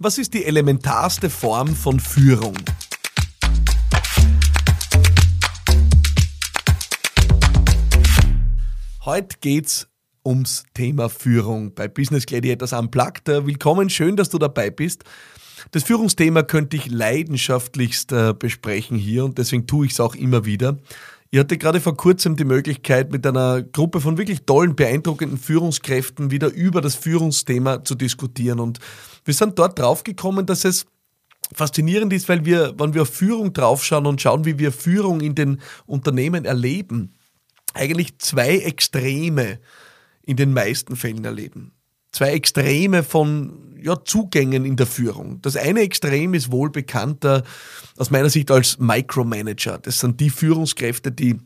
Was ist die elementarste Form von Führung? Heute geht's ums Thema Führung bei Business Gladiators Unplugged. Willkommen, schön, dass du dabei bist. Das Führungsthema könnte ich leidenschaftlichst äh, besprechen hier und deswegen tue ich es auch immer wieder. Ich hatte gerade vor kurzem die Möglichkeit, mit einer Gruppe von wirklich tollen, beeindruckenden Führungskräften wieder über das Führungsthema zu diskutieren. Und wir sind dort draufgekommen, dass es faszinierend ist, weil wir, wenn wir auf Führung draufschauen und schauen, wie wir Führung in den Unternehmen erleben, eigentlich zwei Extreme in den meisten Fällen erleben. Zwei Extreme von ja, Zugängen in der Führung. Das eine Extrem ist wohl bekannter aus meiner Sicht als Micromanager. Das sind die Führungskräfte, die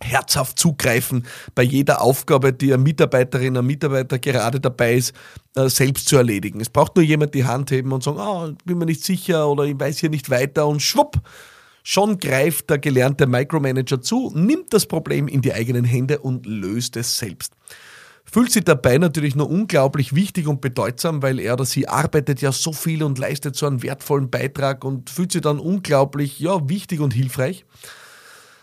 herzhaft zugreifen bei jeder Aufgabe, die eine Mitarbeiterin, ein Mitarbeiter gerade dabei ist, äh, selbst zu erledigen. Es braucht nur jemand die Hand heben und sagen, oh, bin mir nicht sicher oder ich weiß hier nicht weiter und schwupp, schon greift der gelernte Micromanager zu, nimmt das Problem in die eigenen Hände und löst es selbst fühlt sich dabei natürlich nur unglaublich wichtig und bedeutsam, weil er oder sie arbeitet ja so viel und leistet so einen wertvollen Beitrag und fühlt sich dann unglaublich ja, wichtig und hilfreich.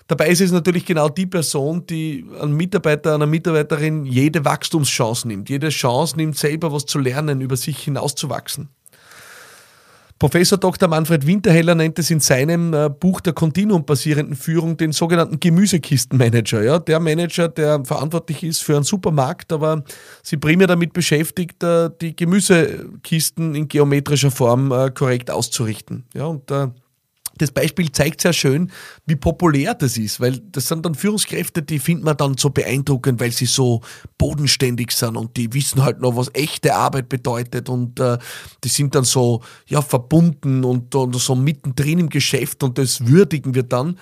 Dabei ist es natürlich genau die Person, die einem Mitarbeiter, einer Mitarbeiterin jede Wachstumschance nimmt, jede Chance nimmt, selber was zu lernen, über sich hinauszuwachsen. Professor Dr. Manfred Winterheller nennt es in seinem äh, Buch der kontinuumbasierenden Führung den sogenannten Gemüsekistenmanager. Ja? Der Manager, der verantwortlich ist für einen Supermarkt, aber sie primär damit beschäftigt, äh, die Gemüsekisten in geometrischer Form äh, korrekt auszurichten. Ja? Und das Beispiel zeigt sehr schön, wie populär das ist, weil das sind dann Führungskräfte, die findet man dann so beeindruckend, weil sie so bodenständig sind und die wissen halt noch, was echte Arbeit bedeutet und äh, die sind dann so ja verbunden und, und so mittendrin im Geschäft und das würdigen wir dann.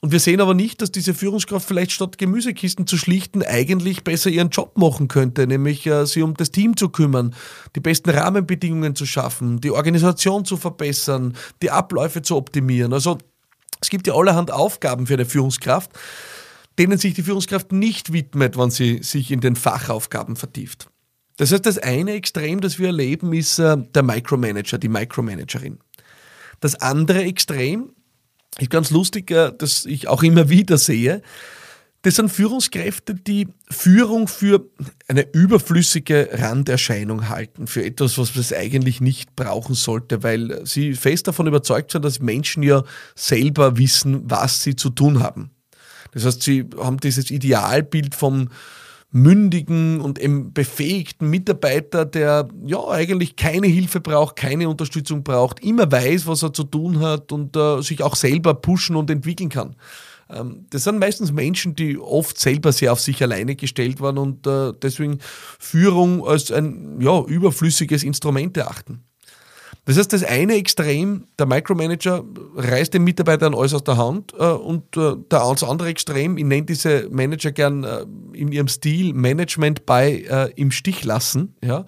Und wir sehen aber nicht, dass diese Führungskraft vielleicht statt Gemüsekisten zu schlichten eigentlich besser ihren Job machen könnte, nämlich äh, sie um das Team zu kümmern, die besten Rahmenbedingungen zu schaffen, die Organisation zu verbessern, die Abläufe zu optimieren. Also es gibt ja allerhand Aufgaben für eine Führungskraft, denen sich die Führungskraft nicht widmet, wenn sie sich in den Fachaufgaben vertieft. Das heißt, das eine Extrem, das wir erleben, ist äh, der Micromanager, die Micromanagerin. Das andere Extrem ist ganz lustig, äh, dass ich auch immer wieder sehe, das sind Führungskräfte, die Führung für eine überflüssige Randerscheinung halten, für etwas, was es eigentlich nicht brauchen sollte, weil sie fest davon überzeugt sind, dass Menschen ja selber wissen, was sie zu tun haben. Das heißt, sie haben dieses Idealbild vom mündigen und befähigten Mitarbeiter, der ja eigentlich keine Hilfe braucht, keine Unterstützung braucht, immer weiß, was er zu tun hat und äh, sich auch selber pushen und entwickeln kann. Ähm, das sind meistens Menschen, die oft selber sehr auf sich alleine gestellt waren und äh, deswegen Führung als ein ja, überflüssiges Instrument erachten. Das heißt, das eine Extrem, der Micromanager reißt den Mitarbeitern alles aus der Hand äh, und äh, das andere Extrem, ich nenne diese Manager gern äh, in ihrem Stil Management bei äh, im Stich lassen, ja,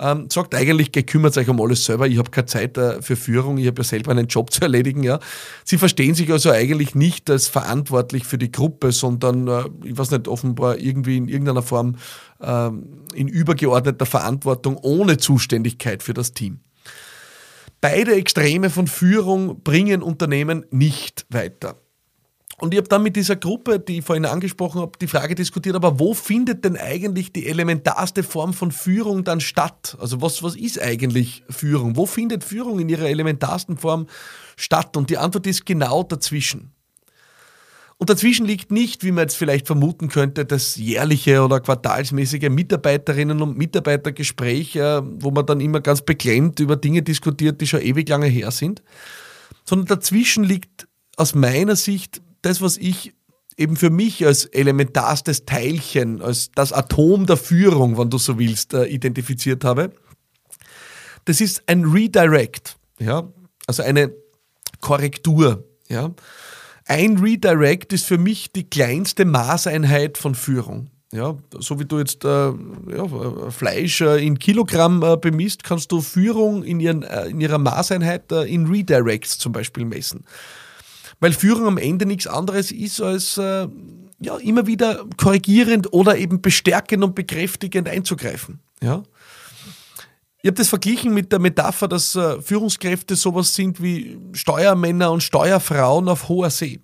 ähm, sagt eigentlich, gekümmert euch um alles selber, ich habe keine Zeit äh, für Führung, ich habe ja selber einen Job zu erledigen. Ja. Sie verstehen sich also eigentlich nicht als verantwortlich für die Gruppe, sondern, äh, ich weiß nicht, offenbar irgendwie in irgendeiner Form ähm, in übergeordneter Verantwortung ohne Zuständigkeit für das Team. Beide Extreme von Führung bringen Unternehmen nicht weiter. Und ich habe dann mit dieser Gruppe, die ich vorhin angesprochen habe, die Frage diskutiert, aber wo findet denn eigentlich die elementarste Form von Führung dann statt? Also was, was ist eigentlich Führung? Wo findet Führung in ihrer elementarsten Form statt? Und die Antwort ist genau dazwischen. Und dazwischen liegt nicht, wie man jetzt vielleicht vermuten könnte, das jährliche oder quartalsmäßige Mitarbeiterinnen- und Mitarbeitergespräch, äh, wo man dann immer ganz beklemmt über Dinge diskutiert, die schon ewig lange her sind, sondern dazwischen liegt aus meiner Sicht das, was ich eben für mich als elementarstes Teilchen, als das Atom der Führung, wenn du so willst, äh, identifiziert habe. Das ist ein Redirect, ja, also eine Korrektur, ja. Ein Redirect ist für mich die kleinste Maßeinheit von Führung. Ja, so wie du jetzt äh, ja, Fleisch äh, in Kilogramm äh, bemisst, kannst du Führung in, ihren, äh, in ihrer Maßeinheit äh, in Redirects zum Beispiel messen. Weil Führung am Ende nichts anderes ist als äh, ja, immer wieder korrigierend oder eben bestärkend und bekräftigend einzugreifen. Ja? Ich habe das verglichen mit der Metapher, dass äh, Führungskräfte sowas sind wie Steuermänner und Steuerfrauen auf hoher See.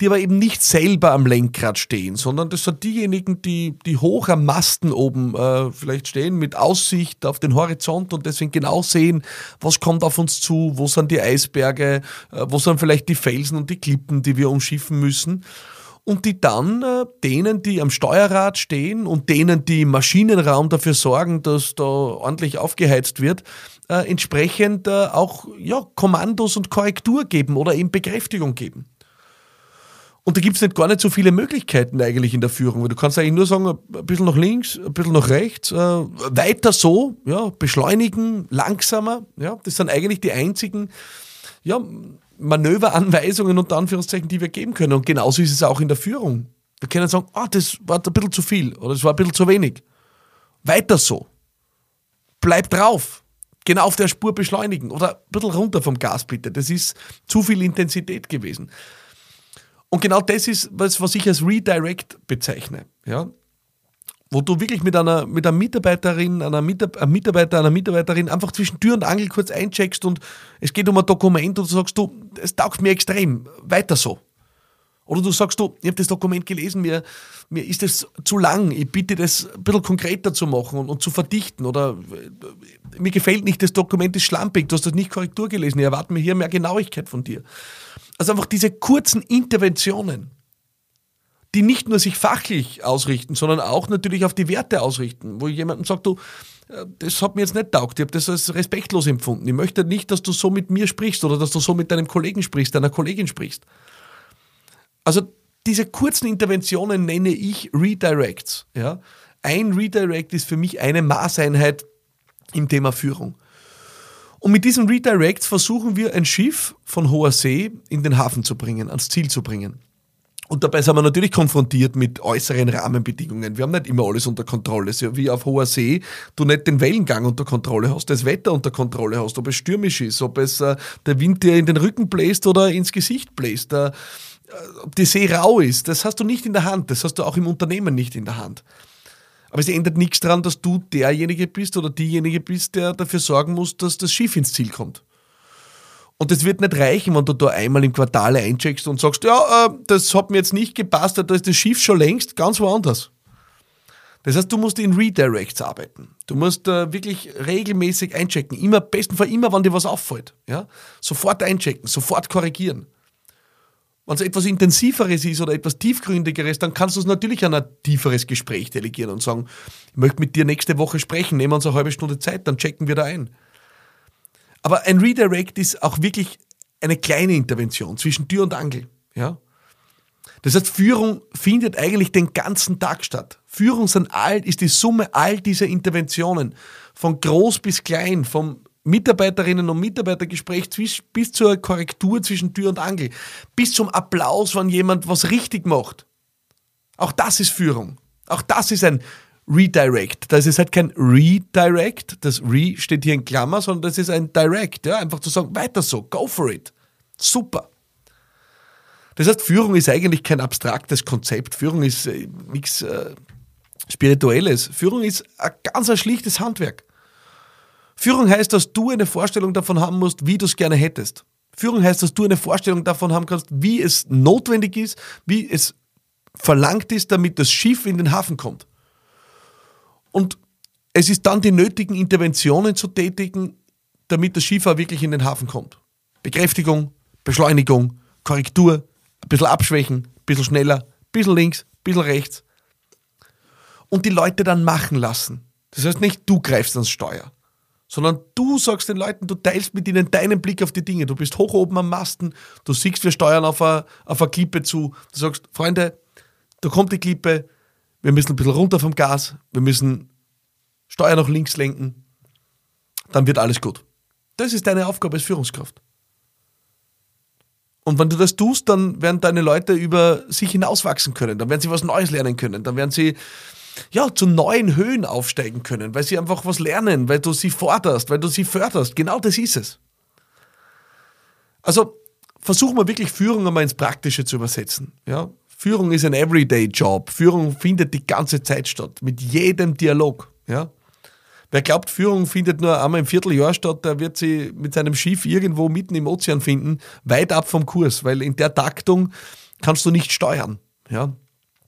Die aber eben nicht selber am Lenkrad stehen, sondern das sind diejenigen, die, die hoch am Masten oben äh, vielleicht stehen, mit Aussicht auf den Horizont und deswegen genau sehen, was kommt auf uns zu, wo sind die Eisberge, äh, wo sind vielleicht die Felsen und die Klippen, die wir umschiffen müssen und die dann äh, denen, die am Steuerrad stehen und denen, die im Maschinenraum dafür sorgen, dass da ordentlich aufgeheizt wird, äh, entsprechend äh, auch ja, Kommandos und Korrektur geben oder eben Bekräftigung geben. Und da gibt es nicht gar nicht so viele Möglichkeiten eigentlich in der Führung, weil du kannst eigentlich nur sagen, ein bisschen nach links, ein bisschen nach rechts, äh, weiter so, ja, beschleunigen, langsamer, ja, das sind eigentlich die einzigen ja, Manöveranweisungen und Anführungszeichen, die wir geben können. Und genauso ist es auch in der Führung. Wir können sagen, ah, das war ein bisschen zu viel oder das war ein bisschen zu wenig. Weiter so. Bleib drauf. Genau auf der Spur beschleunigen oder ein bisschen runter vom Gas bitte. Das ist zu viel Intensität gewesen. Und genau das ist, was, was ich als Redirect bezeichne. Ja? Wo du wirklich mit einer, mit einer Mitarbeiterin, einer Mitarbeiter, einer Mitarbeiterin einfach zwischen Tür und Angel kurz eincheckst und es geht um ein Dokument und du sagst, du, es taugt mir extrem, weiter so. Oder du sagst, du, ich habe das Dokument gelesen, mir, mir ist es zu lang, ich bitte das ein bisschen konkreter zu machen und, und, zu verdichten. Oder äh, mir gefällt nicht, das Dokument ist schlampig, du hast das nicht Korrektur gelesen, ich erwarte mir hier mehr Genauigkeit von dir. Also einfach diese kurzen Interventionen, die nicht nur sich fachlich ausrichten, sondern auch natürlich auf die Werte ausrichten, wo jemandem sagt, du, äh, das hat mir jetzt nicht taugt, ich habe das als respektlos empfunden. Ich möchte nicht, dass du so mit mir sprichst oder dass du so mit deinem Kollegen sprichst, deiner Kollegin sprichst. Also diese kurzen Interventionen nenne ich Redirects. Ja? Ein Redirect ist für mich eine Maßeinheit im Thema Führung. Und mit diesen Redirects versuchen wir ein Schiff von hoher See in den Hafen zu bringen, ans Ziel zu bringen. Und dabei sind wir natürlich konfrontiert mit äußeren Rahmenbedingungen. Wir haben nicht immer alles unter Kontrolle. So wie auf hoher See du nicht den Wellengang unter Kontrolle hast, das Wetter unter Kontrolle hast, ob es stürmisch ist, ob es äh, der Wind dir in den Rücken bläst oder ins Gesicht bläst, äh, ob die See rau ist. Das hast du nicht in der Hand. Das hast du auch im Unternehmen nicht in der Hand. Aber es ändert nichts daran, dass du derjenige bist oder diejenige bist, der dafür sorgen muss, dass das Schiff ins Ziel kommt. Und das wird nicht reichen, wenn du da einmal im Quartal eincheckst und sagst, ja, äh, das hat mir jetzt nicht gepasst, da ist das Schiff schon längst ganz woanders. Das heißt, du musst in Redirects arbeiten. Du musst äh, wirklich regelmäßig einchecken. Immer, besten Fall immer, wenn dir was auffällt. Ja? Sofort einchecken, sofort korrigieren. Wenn es etwas Intensiveres ist oder etwas Tiefgründigeres, dann kannst du es natürlich an ein tieferes Gespräch delegieren und sagen, ich möchte mit dir nächste Woche sprechen, nehmen wir uns eine halbe Stunde Zeit, dann checken wir da ein. Aber ein Redirect ist auch wirklich eine kleine Intervention zwischen Tür und Angel. Ja? Das heißt, Führung findet eigentlich den ganzen Tag statt. Führung ist die Summe all dieser Interventionen, von groß bis klein, vom Mitarbeiterinnen- und Mitarbeitergespräch bis zur Korrektur zwischen Tür und Angel, bis zum Applaus, wenn jemand was richtig macht. Auch das ist Führung. Auch das ist ein Redirect. Das ist halt kein Redirect, das Re steht hier in Klammer, sondern das ist ein Direct. Ja? Einfach zu sagen, weiter so, go for it. Super. Das heißt, Führung ist eigentlich kein abstraktes Konzept. Führung ist äh, nichts äh, Spirituelles. Führung ist ein ganz ein schlichtes Handwerk. Führung heißt, dass du eine Vorstellung davon haben musst, wie du es gerne hättest. Führung heißt, dass du eine Vorstellung davon haben kannst, wie es notwendig ist, wie es verlangt ist, damit das Schiff in den Hafen kommt. Und es ist dann die nötigen Interventionen zu tätigen, damit das Schiff auch wirklich in den Hafen kommt. Bekräftigung, Beschleunigung, Korrektur, ein bisschen abschwächen, ein bisschen schneller, ein bisschen links, ein bisschen rechts. Und die Leute dann machen lassen. Das heißt nicht, du greifst ans Steuer, sondern du sagst den Leuten, du teilst mit ihnen deinen Blick auf die Dinge. Du bist hoch oben am Masten, du siehst, wir steuern auf eine, auf eine Klippe zu. Du sagst, Freunde, da kommt die Klippe, wir müssen ein bisschen runter vom Gas, wir müssen Steuer nach links lenken, dann wird alles gut. Das ist deine Aufgabe als Führungskraft. Und wenn du das tust, dann werden deine Leute über sich hinauswachsen können, dann werden sie was Neues lernen können, dann werden sie ja, zu neuen Höhen aufsteigen können, weil sie einfach was lernen, weil du sie forderst, weil du sie förderst. Genau das ist es. Also versuchen wir wirklich Führung einmal ins Praktische zu übersetzen. Ja? Führung ist ein Everyday-Job. Führung findet die ganze Zeit statt, mit jedem Dialog. Ja? Wer glaubt, Führung findet nur einmal im Vierteljahr statt, der wird sie mit seinem Schiff irgendwo mitten im Ozean finden, weit ab vom Kurs, weil in der Taktung kannst du nicht steuern. Ja?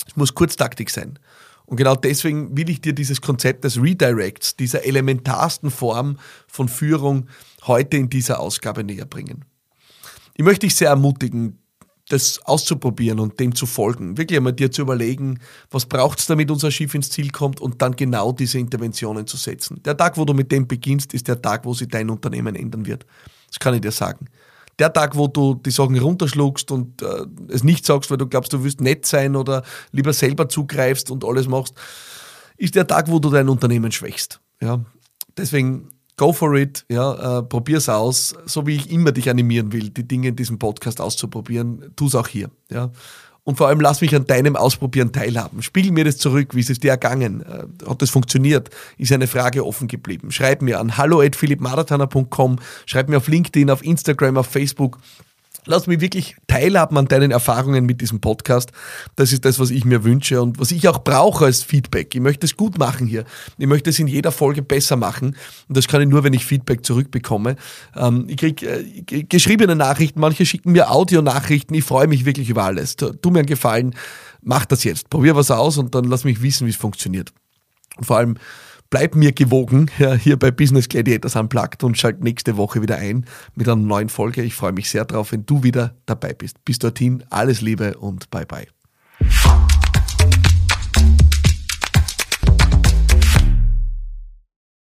Es muss Kurztaktik sein. Und genau deswegen will ich dir dieses Konzept des Redirects, dieser elementarsten Form von Führung, heute in dieser Ausgabe näher bringen. Ich möchte dich sehr ermutigen, das auszuprobieren und dem zu folgen. Wirklich einmal dir zu überlegen, was braucht es, damit unser Schiff ins Ziel kommt und dann genau diese Interventionen zu setzen. Der Tag, wo du mit dem beginnst, ist der Tag, wo sich dein Unternehmen ändern wird. Das kann ich dir sagen. Der Tag, wo du die Sachen runterschluckst und äh, es nicht sagst, weil du glaubst, du wirst nett sein oder lieber selber zugreifst und alles machst, ist der Tag, wo du dein Unternehmen schwächst. Ja? Deswegen go for it, ja, äh, probier's aus, so wie ich immer dich animieren will, die Dinge in diesem Podcast auszuprobieren, tu's auch hier, ja. Und vor allem lass mich an deinem Ausprobieren teilhaben. Spiegel mir das zurück, wie ist es dir ergangen? Äh, hat das funktioniert? Ist eine Frage offen geblieben? Schreib mir an hallo@philippmarathoner.com, schreib mir auf LinkedIn, auf Instagram, auf Facebook Lass mich wirklich teilhaben an deinen Erfahrungen mit diesem Podcast. Das ist das, was ich mir wünsche und was ich auch brauche als Feedback. Ich möchte es gut machen hier. Ich möchte es in jeder Folge besser machen. Und das kann ich nur, wenn ich Feedback zurückbekomme. Ähm, ich kriege äh, geschriebene Nachrichten, manche schicken mir Audionachrichten. Ich freue mich wirklich über alles. Tu mir einen Gefallen, mach das jetzt. Probier was aus und dann lass mich wissen, wie es funktioniert. Und vor allem, bleib mir gewogen ja, hier bei Business Gladiators Unplugged und schalt nächste Woche wieder ein mit einer neuen Folge. Ich freue mich sehr drauf, wenn du wieder dabei bist. Bis dorthin, alles Liebe und bye bye.